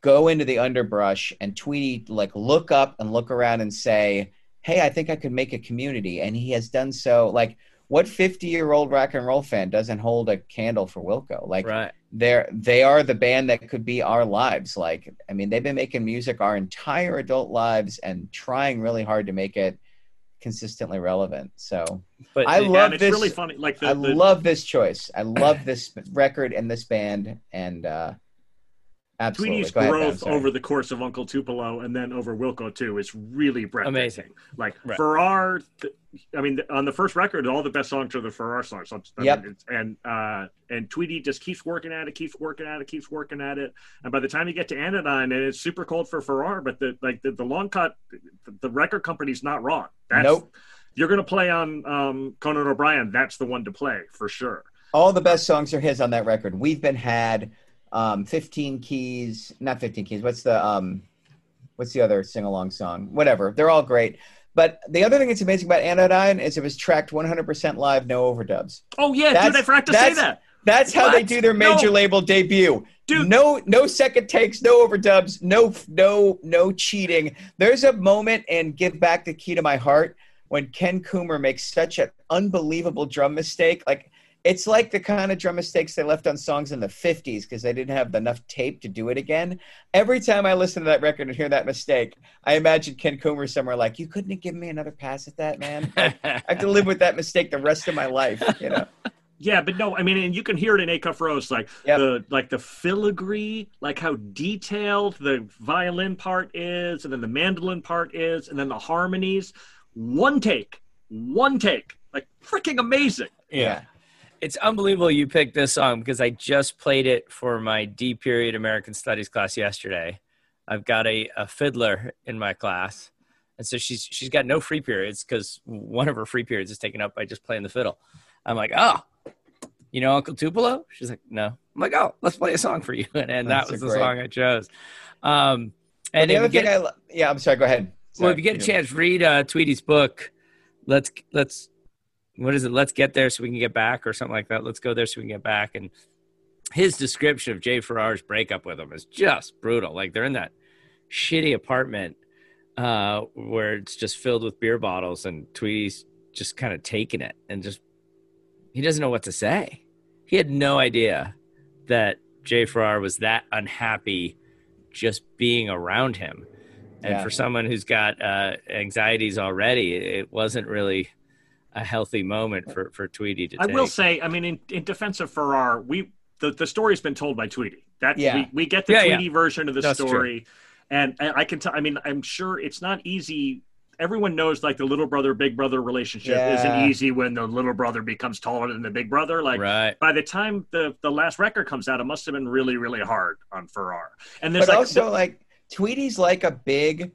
go into the underbrush and Tweedy like look up and look around and say, "Hey, I think I could make a community," and he has done so. Like, what fifty-year-old rock and roll fan doesn't hold a candle for Wilco? Like,
Right.
they're they are the band that could be our lives. Like, I mean, they've been making music our entire adult lives and trying really hard to make it consistently relevant. So
But
I love
and it's
this.
really funny. Like the,
I
the-
love this choice. I love this record and this band, and uh, absolutely. Tweedy's ahead,
growth over the course of Uncle Tupelo and then over Wilco too is really breathtaking.
Amazing.
Like
Right.
Farrar, th- I mean, on the first record, all the best songs are the Farrar songs. So, I
Yep.
mean, and uh, and Tweedy just keeps working at it, keeps working at it, keeps working at it. And by the time you get to Anodyne, and it's super cold for Farrar, but the like the, the long cut, the, the record company's not wrong. That's,
Nope.
You're going to play on um, Conan O'Brien. That's the one to play for sure.
All the best songs are his on that record. We've been had um, 15 keys, not 15 keys. What's the um, what's the other sing along song? Whatever. They're all great. But the other thing that's amazing about Anodyne is it was tracked 100% live, no overdubs.
Oh yeah, dude,
That's-
I forgot to say that.
That's how they do their major
No.
label debut.
Dude.
No, no second takes, no overdubs, no, no, no cheating. There's a moment in "Give Back the Key to My Heart" when Ken Coomer makes such an unbelievable drum mistake. Like it's like the kind of drum mistakes they left on songs in the '50s because they didn't have enough tape to do it again. Every time I listen to that record and hear that mistake, I imagine Ken Coomer somewhere like, "You couldn't have given me another pass at that, man. I have to live with that mistake the rest of my life." You know.
Yeah, but no, I mean, and you can hear it in Acuff Rose, like
Yep.
the like the filigree, like how detailed the violin part is, and then the mandolin part is, and then the harmonies. One take, one take, like freaking amazing.
yeah. It's unbelievable you picked this song because I just played it for my D period American Studies class yesterday. I've got a, a fiddler in my class. And so she's she's got no free periods because one of her free periods is taken up by just playing the fiddle. I'm like, oh, you know Uncle Tupelo? She's like, no. I'm like, oh, let's play a song for you. And, and that was the
great-
song I chose. Um,
And the other
you get-
thing I lo- yeah, I'm sorry. Go ahead.
well, if you get a chance, read uh, Tweedy's book. Let's let's what is it? Let's get there so we can get back, or something like that. Let's go there so we can get back. And his description of Jay Farrar's breakup with him is just brutal. Like they're in that shitty apartment uh, where it's just filled with beer bottles, and Tweedy's just kind of taking it and just he doesn't know what to say. He had no idea that Jay Farrar was that unhappy just being around him. And
Yeah.
for someone who's got uh, anxieties already, it wasn't really a healthy moment for, for Tweedy to
I
take.
will say, I mean, in, in defense of Farrar, we the, the story's been told by Tweedy. That
Yeah.
we, we get the
Yeah, yeah.
Version of the
That's
story, and, and I can tell. I mean, I'm sure it's not easy. Everyone knows like the little brother big brother relationship
Yeah.
isn't easy when the little brother becomes taller than the big brother. Like
right.
by the time the the last record comes out, it must have been really really hard on Farrar. And there's
but
like
also like Tweedy's like a big,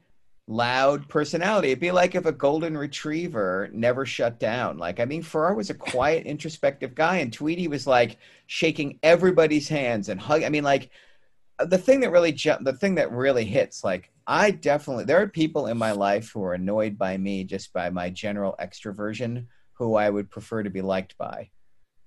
loud personality. It'd be like if a golden retriever never shut down. Like I mean, Farrar was a quiet, introspective guy, and Tweedy was like shaking everybody's hands and hug. I mean, like the thing that really ju- the thing that really hits like i definitely there are people in my life who are annoyed by me just by my general extroversion who i would prefer to be liked by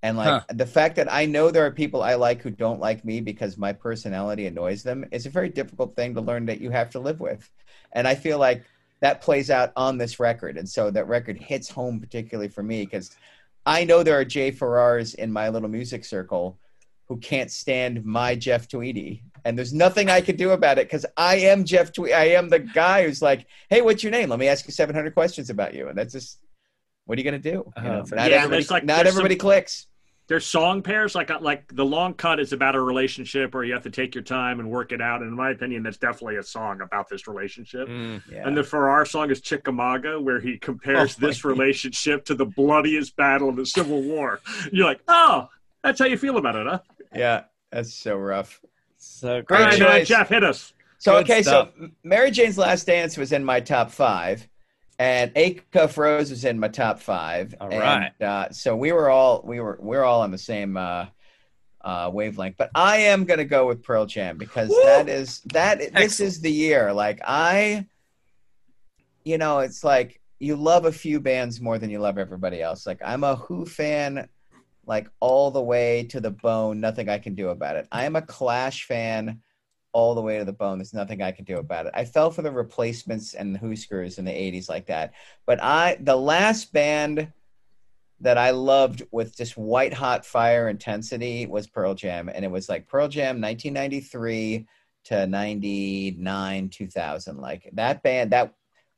and like
Huh.
the fact that i know there are people i like who don't like me because my personality annoys them is a very difficult thing to learn that you have to live with and i feel like that plays out on this record and so that record hits home particularly for me because i know there are jay farrars in my little music circle who can't stand my Jeff Tweedy. And there's nothing I could do about it because I am Jeff Tweedy. I am the guy who's like, hey, what's your name? Let me ask you 700 questions about you. And that's just, what are you going to do? You know,
that's-
not
Yeah,
everybody,
like-
not everybody
some-
clicks.
There's song pairs like like the long cut is about a relationship where you have to take your time and work it out. And in my opinion, that's definitely a song about this relationship.
Mm.
Yeah.
And the Farrar song is Chickamauga, where he compares
Oh,
this relationship to the bloodiest battle of the Civil War. You're like, oh, that's how you feel about it, huh?
yeah, that's so rough.
So
Great
right,
great.
uh,
choice.
Jeff, hit us.
So,
Good
okay,
stuff.
so Mary Jane's Last Dance was in my top five. And A Cuff Rose was in my top five.
All right. and.
Uh, so we were all we were we're all on the same uh, uh, wavelength. But I am gonna go with Pearl Jam because
Woo!
that is that this is the year. Like I, you know, it's like you love a few bands more than you love everybody else. Like I'm a Who fan, like all the way to the bone. Nothing I can do about it. I am a Clash fan, all the way to the bone. There's nothing I can do about it. I fell for the replacements and the Huskers in the '80s like that. But I, the last band that I loved with just white hot fire intensity was Pearl Jam, and it was like Pearl Jam 1993 to 99 2000 like that band that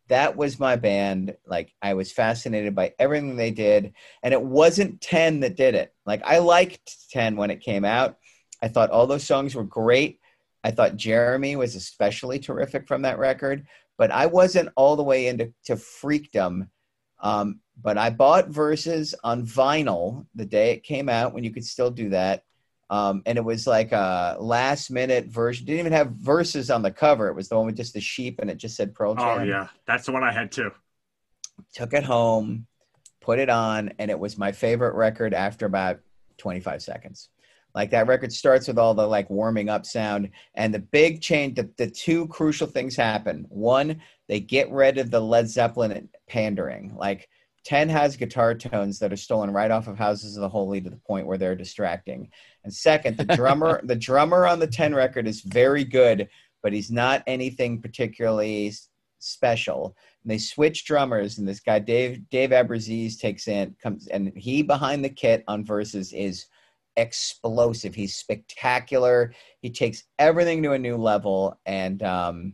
that was my band. Like i was fascinated by everything they did. And it wasn't 10 that did it. Like i liked 10 when it came out. I thought all those songs were great i thought jeremy was especially terrific from that record but i wasn't all the way into to freakdom um, but i bought Versus on vinyl the day it came out when you could still do that um, and it was like a last minute version. Didn't even have Versus on the cover. It was the one with just the sheep, and it just said Pearl Jam.
Oh yeah, that's the one I had too.
Took it home, put it on, and it was my favorite record after about 25 seconds. Like that record starts with all the like warming up sound, and the big change. The, the two crucial things happen. One, they get rid of the Led Zeppelin pandering. Like 10 has guitar tones that are stolen right off of Houses of the Holy to the point where they're distracting. And second, the drummer the drummer on the 10 record is very good, but he's not anything particularly special. And they switch drummers, and this guy Dave Dave Abbruzzese takes in comes and he behind the kit on Versus is explosive. He's spectacular. He takes everything to a new level, and um,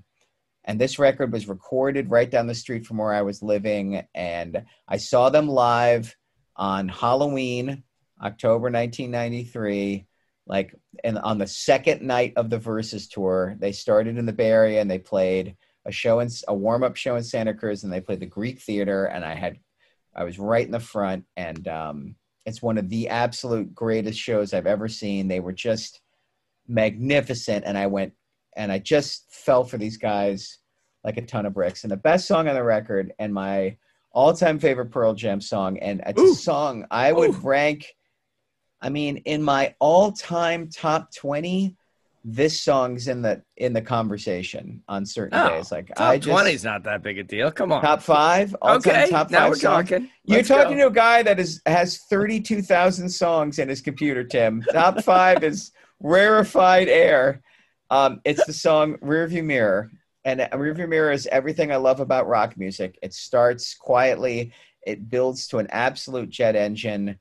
and this record was recorded right down the street from where I was living. And I saw them live on Halloween, October 1993. Like, and on the second night of the Versus tour, they started in the Bay Area and they played a show in a warm up show in Santa Cruz, and they played the Greek Theater. And I had, I was right in the front, and um, it's one of the absolute greatest shows I've ever seen. They were just magnificent, and I went and I just fell for these guys like a ton of bricks. And the best song on the record, and my all-time favorite Pearl Jam song, and it's a song I would rank. I mean, in my all-time top twenty, this song's in the in the conversation on certain
Oh,
days. Like
top
I just
20's not that big a deal. Come on.
top five,
okay,
top five.
now we're
songs.
talking.
You're talking
go.
to a guy that is has 32,000 songs in his computer, Tim. Top five is rarefied air. Um, it's the song Rearview Mirror. And Rearview Mirror is everything I love about rock music. It starts quietly, it builds to an absolute jet engine.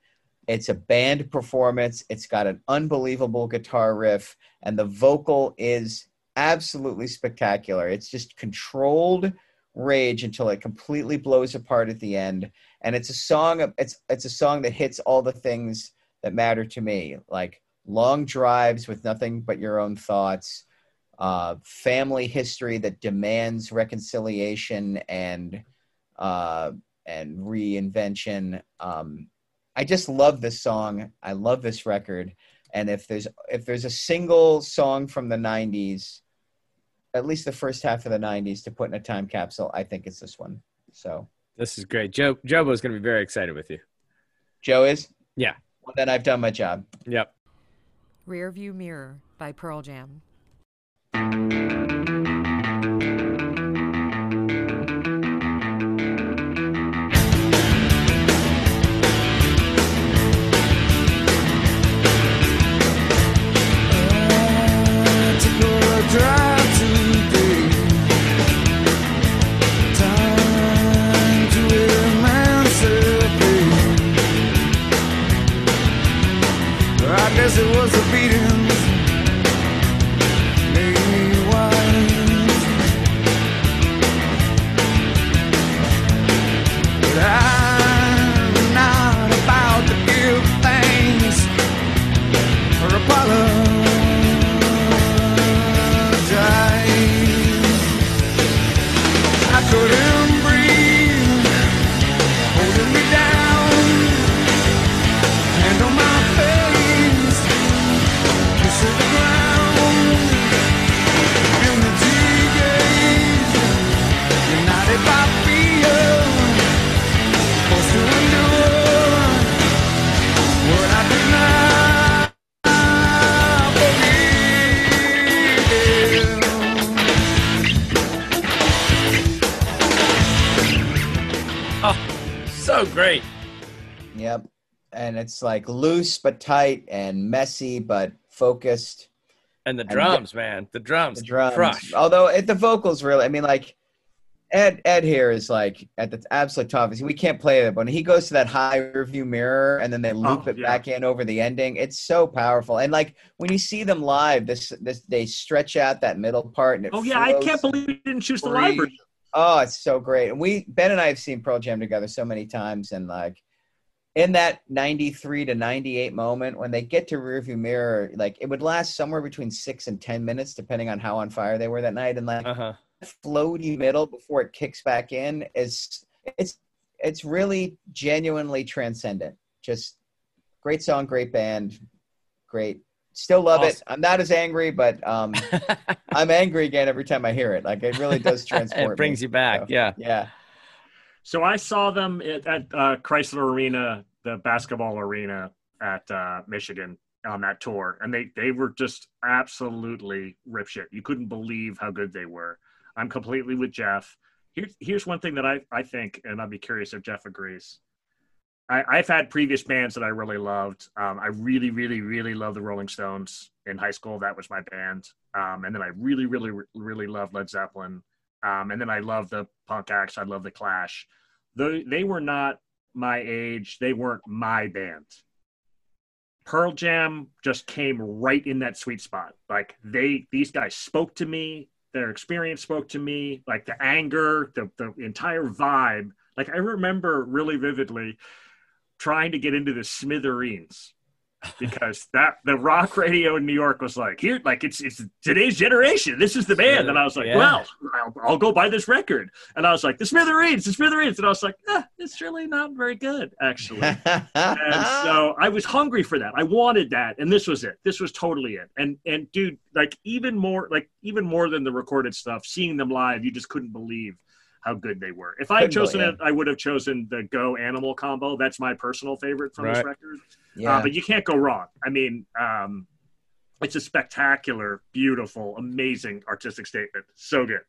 It's a band performance. It's got an unbelievable guitar riff, and the vocal is absolutely spectacular. It's just controlled rage until it completely blows apart at the end. And it's a song it's it's a song that hits all the things that matter to me, like long drives with nothing but your own thoughts, uh, family history that demands reconciliation and uh, and reinvention. Um, I just love this song. I love this record. And if there's if there's a single song from the '90s, at least the first half of the '90s, to put in a time capsule, I think it's this one. So
This is great. Joe Jobo's going to be very excited with you.
Joe is
Yeah.
well, then I've done my job.
Yep.
Rearview Mirror by Pearl Jam.
And it's like loose but tight and messy but focused.
And the
And
drums, man, the drums,
The drums.
crush.
Although it, the vocals really, I mean, like Ed Ed here is like at the absolute top. We can't play it, but when he goes to that high review mirror and then they oh, loop
Oh,
it
yeah.
back in over the ending, it's so powerful. And like when you see them live, this this they stretch out that middle part and it
Oh yeah, I can't believe you didn't choose the
free.
live version.
Oh, it's so great. And we Ben and I have seen Pearl Jam together so many times and like in that 93 to 98 moment when they get to rearview mirror, like it would last somewhere between six and 10 minutes, depending on how on fire they were that night. And like
Uh huh.
floaty middle before it kicks back in is it's it's really genuinely transcendent. Just great song, great band, great. Still love it. I'm not as angry, but um, I'm angry again every time I hear it. Like it really does transport.
it brings
me.
you back.
So,
Yeah.
Yeah.
So I saw them at, at uh, Chrysler Arena, the basketball arena at uh, Michigan on that tour, and they they were just absolutely ripshit. You couldn't believe how good they were. I'm completely with Jeff. Here's here's one thing that I I think, and I'd be curious if Jeff agrees. I, I've had previous bands that I really loved. Um, I really, really, really love the Rolling Stones in high school. That was my band. Um, and then I really, really, really loved Led Zeppelin. Um, and then I love the punk acts. I love the Clash. They, they were not my age. They weren't my band. Pearl Jam just came right in that sweet spot. Like they, these guys spoke to me. Their experience spoke to me. Like the anger, the the entire vibe. Like I remember really vividly trying to get into the Smithereens because that the rock radio in New York was like here, like it's it's today's generation. This is the band, and I was like,
Yeah.
well, I'll, I'll go buy this record. And I was like, the Smithereens, the Smithereens, and I was like, eh, it's really not very good actually. and so I was hungry for that. I wanted that, and this was it. This was totally it. And and dude, like even more, like even more than the recorded stuff, seeing them live, you just couldn't believe how good they were. If I had chosen it, I would have chosen the Go Animal combo. That's my personal favorite from this
Right.
record.
yeah.
Uh, but you can't go wrong. I mean, um, it's a spectacular, beautiful, amazing artistic statement. So good.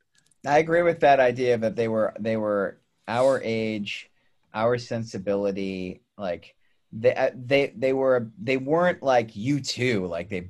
I agree with that idea that they were they were our age, our sensibility. Like they uh, they they were they weren't like you two. Like they,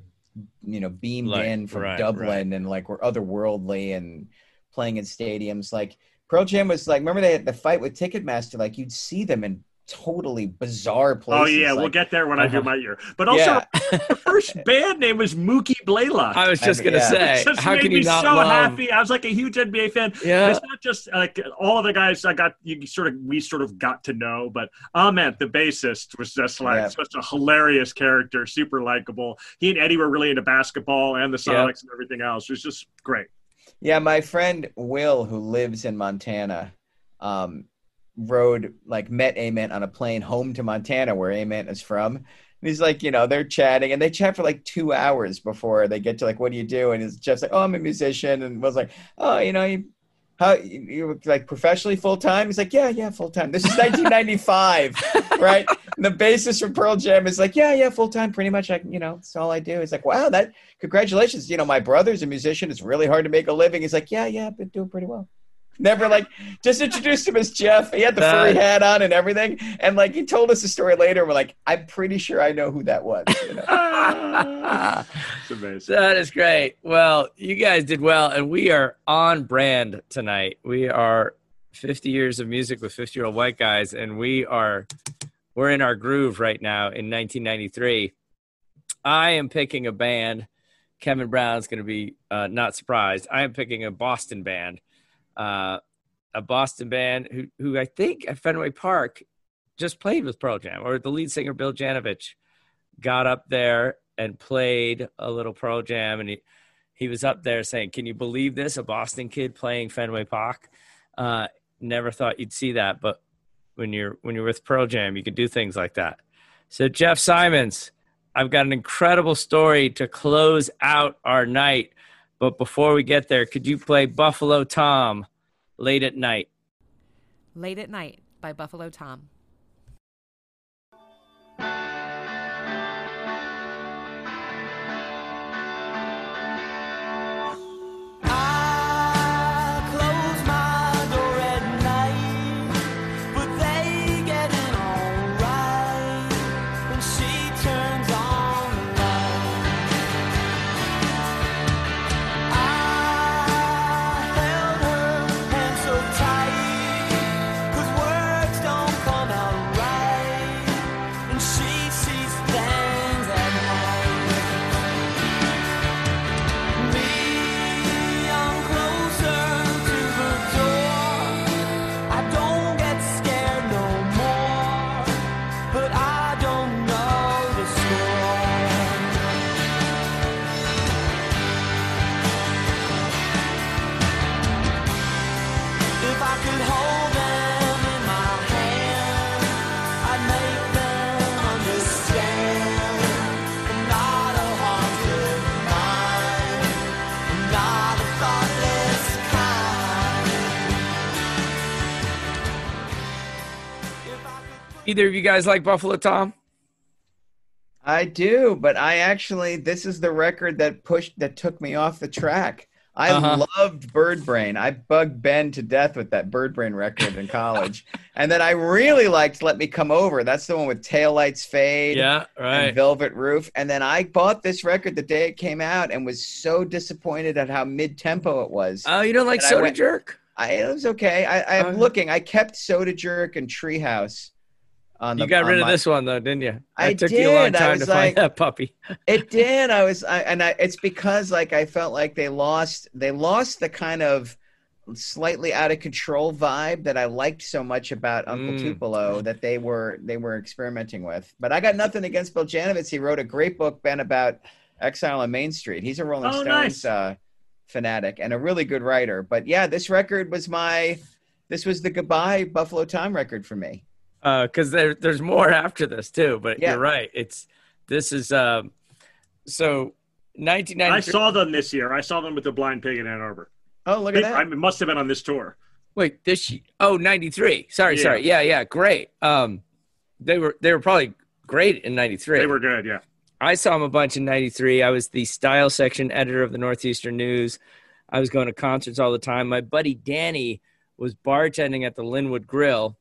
you know, beamed
Like,
in from
right,
Dublin and like were otherworldly and playing in stadiums. Like Pearl Jam was like. Remember they had the fight with Ticketmaster. Like you'd see them in totally bizarre places.
oh yeah, we'll get there when I do
Uh-huh.
my year. But also,
yeah.
the first band name was Mookie Blaylock.
I was just
I-
gonna
yeah.
say,
just
how
made
can
me
you not
so
love?
happy. I was like a huge NBA fan.
Yeah.
It's not just like all of the guys I got. You sort of we sort of got to know, but Ament, the bassist, was just like
Yeah.
such a hilarious character, super likable. He and Eddie were really into basketball and the
Yeah.
Sonics and everything else. It was just great.
Yeah, my friend Will, who lives in Montana, um, rode like met Ament on a plane home to Montana, where Ament is from. And he's like, you know, they're chatting, and they chat for like two hours before they get to like, what do you do? And his Jeff's like, oh, I'm a musician, and was like, oh, you know, you, how you, you like professionally full time? He's like, yeah, yeah, full time. This is 1995, right? And the bassist from Pearl Jam is like, yeah, yeah, full time, pretty much. I, you know, that's all I do. He's like, wow, that congratulations. You know, my brother's a musician. It's really hard to make a living. He's like, yeah, yeah, I've been doing pretty well. Never like just introduced him as Jeff. He had the furry
That-
hat on and everything. And like he told us the story later. We're like, I'm pretty sure I know who that was. You know?
It's amazing.
That is great. Well, you guys did well, and we are on brand tonight. We are 50 years of music with 50 year old white guys, and we are we're in our groove right now in 1993. I am picking a band. Kevin Brown's going to be uh, not surprised. I am picking a Boston band, uh, a Boston band who who I think at Fenway Park just played with Pearl Jam, or the lead singer Bill Janovitz got up there and played a little Pearl Jam, and he he was up there saying, "Can you believe this? A Boston kid playing Fenway Park." Uh, never thought you'd see that, but when you're when you're with Pearl Jam, you can do things like that. So Jeff Simons, I've got an incredible story to close out our night. But before we get there, could you play Buffalo Tom late at night?
Late at Night by Buffalo Tom.
Either of you guys like Buffalo Tom?
I do, but I actually this is the record that pushed that took me off the track. I
Uh-huh.
loved Bird Brain. I bugged Ben to death with that Bird Brain record in college. and then I really liked Let Me Come Over. That's the one with Taillights Fade
Yeah, right.
and Velvet Roof. And then I bought this record the day it came out and was so disappointed at how mid tempo it was.
Oh, you don't like
And
Soda
went-
Jerk?
I it was okay. I, I'm
Okay.
looking. I kept Soda Jerk and Treehouse on the
You got rid of this one though, didn't you?
I
It took you a long time to
was
find that puppy.
It did. I was, I, and I, it's because like I felt like they lost, they lost the kind of slightly out of control vibe that I liked so much about Uncle
Mm.
Tupelo that they were they were experimenting with. But I got nothing against Bill Janovitz. He wrote a great book, Ben, about Exile on Main Street. He's a Rolling
Oh,
Stones
nice.
uh, fanatic and a really good writer. But yeah, this record was my, this was the goodbye Buffalo Tom record for me.
Because there, there's more after this too. But
Yeah.
you're right. It's this is um, so 1993.
I saw them this year. I saw them with the Blind Pig in Ann Arbor.
Oh, look at that!
I must have been on this tour.
Wait, this ye- oh 93. Sorry,
Yeah.
sorry. Yeah, yeah, great. Um, they were they were probably great in 93.
They were good, yeah.
I saw them a bunch in 93. I was the style section editor of the Northeastern News. I was going to concerts all the time. My buddy Danny was bartending at the Linwood Grill.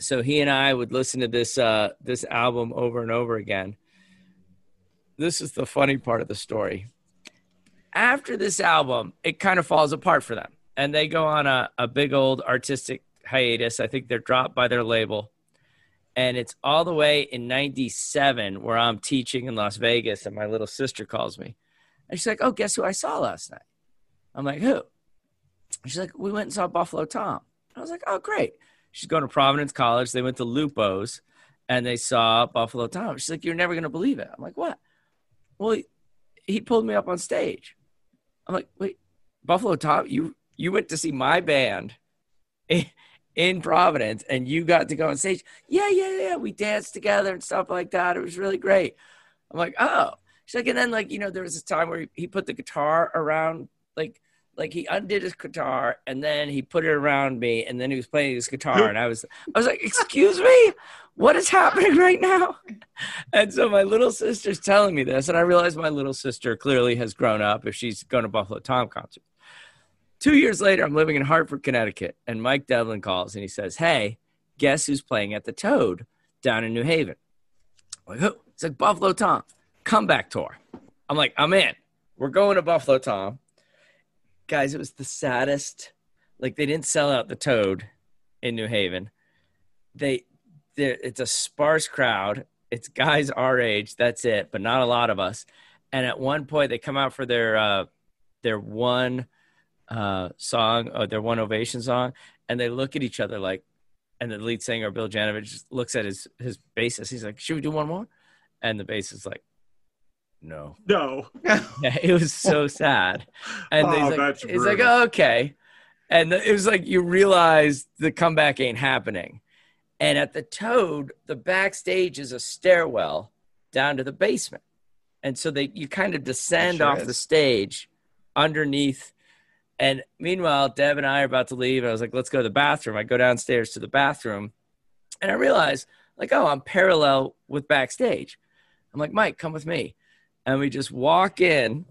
So he and I would listen to this uh, this album over and over again. This is the funny part of the story. After this album, it kind of falls apart for them. And they go on a, a big old artistic hiatus. I think they're dropped by their label and it's all the way in 97 where i'm teaching in las vegas and my little sister calls me and she's like oh guess who i saw last night i'm like who she's like we went and saw buffalo tom i was like oh great she's going to providence college they went to lupo's and they saw buffalo tom she's like you're never going to believe it i'm like what well he, he pulled me up on stage i'm like wait buffalo tom you you went to see my band in Providence and you got to go on stage. Yeah, yeah, yeah. We danced together and stuff like that. It was really great. I'm like, oh. She's like, and then like, you know, there was this time where he, he put the guitar around like like he undid his guitar and then he put it around me and then he was playing his guitar and I was I was like, excuse me? What is happening right now? And so my little sister's telling me this, and I realize my little sister clearly has grown up if she's going to Buffalo Tom concert. Two years later, I'm living in Hartford, Connecticut, and Mike Devlin calls and he says, Hey, guess who's playing at the Toad down in New Haven? I'm like, who? It's like Buffalo Tom, comeback tour. I'm like, I'm in. We're going to Buffalo Tom. Guys, it was the saddest. Like, they didn't sell out the Toad in New Haven. They, it's a sparse crowd. It's guys our age. That's it, but not a lot of us. And at one point, they come out for their uh, their one uh, song or their one ovation song, and they look at each other like, and the lead singer Bill Janovitz looks at his his bassist. He's like, "Should we do one more?" And the bassist is like, "No."
No.
Yeah, it was so sad. And
Oh,
he's like,
that's
it's like, oh, okay. And it was like you realize the comeback ain't happening. And at the Toad, the backstage is a stairwell down to the basement. And so they you kind of descend
sure
off
is.
the stage underneath. And meanwhile, Deb and I are about to leave. and I was like, let's go to the bathroom. I go downstairs to the bathroom and I realize, like, oh, I'm parallel with backstage. I'm like, Mike, come with me. And we just walk in,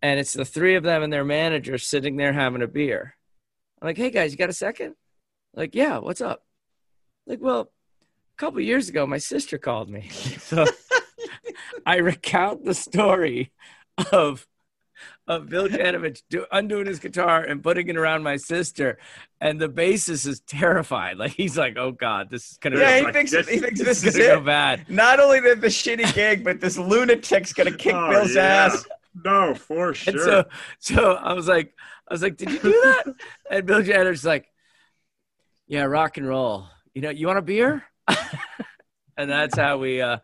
and it's the three of them and their manager sitting there having a beer. I'm like, hey guys, you got a second? Like, yeah, what's up? Like, well, a couple years ago, my sister called me. So I recount the story of of Bill Janovitz do, undoing his guitar and putting it around my sister, and the bassist is terrified. Like he's like, "Oh God, this is gonna
Yeah,
go,
he thinks
this-
he thinks
this
this
is
is
gonna go bad."
Not only the, the shitty gig, but this lunatic's gonna kick
Oh,
Bill's
yeah.
ass.
No, for sure.
And so, so I was like, I was like, did you do that? and Bill Janner's like, yeah, rock and roll. You know, you want a beer? and that's how we. uh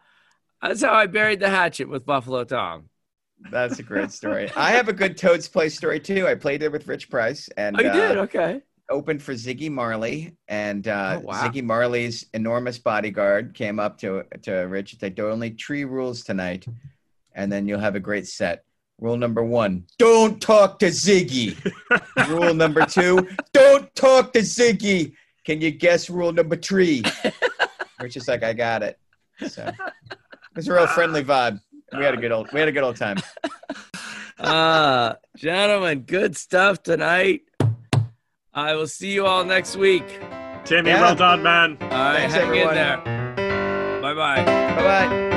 That's how I buried the hatchet with Buffalo Tom.
That's a great story. I have a good Toad's Place story too. I played there with Rich Price and
Oh, you did?
uh,
Okay.
opened for Ziggy Marley, and uh,
Oh, wow.
Ziggy Marley's enormous bodyguard came up to to Rich and said, "There only three rules tonight, and then you'll have a great set." Rule number one: Don't talk to Ziggy. rule number two: Don't talk to Ziggy. Can you guess rule number three? Rich is like, I got it. So it was a real friendly vibe. We had a good old we had a good old time.
Uh, gentlemen, good stuff tonight. I will see you all next week.
Timmy,
Yeah.
well done, man.
All right,
Thanks,
hang
everyone.
in there. Bye bye.
Bye bye.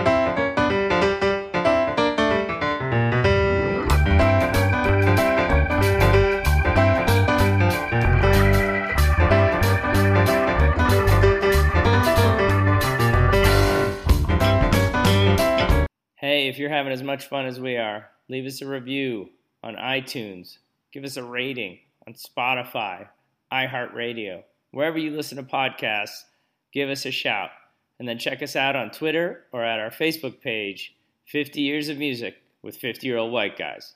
As much fun as we are, leave us a review on iTunes. Give us a rating on Spotify, iHeartRadio. Wherever you listen to podcasts, give us a shout. And then check us out on Twitter or at our Facebook page, 50 Years of Music with 50 Year Old White Guys.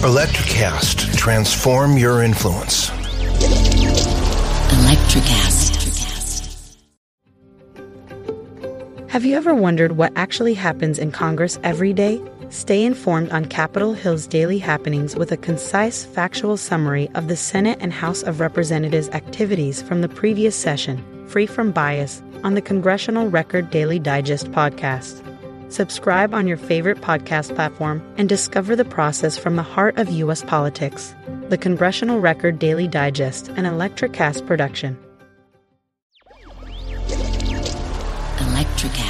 Electricast, transform your influence.
Electricast.
Have you ever wondered what actually happens in Congress every day? Stay informed on Capitol Hill's daily happenings with a concise, factual summary of the Senate and House of Representatives activities from the previous session, free from bias, on the Congressional Record Daily Digest podcast. Subscribe on your favorite podcast platform and discover the process from the heart of U.S. politics. The Congressional Record Daily Digest, an Electricast production.
Electricast.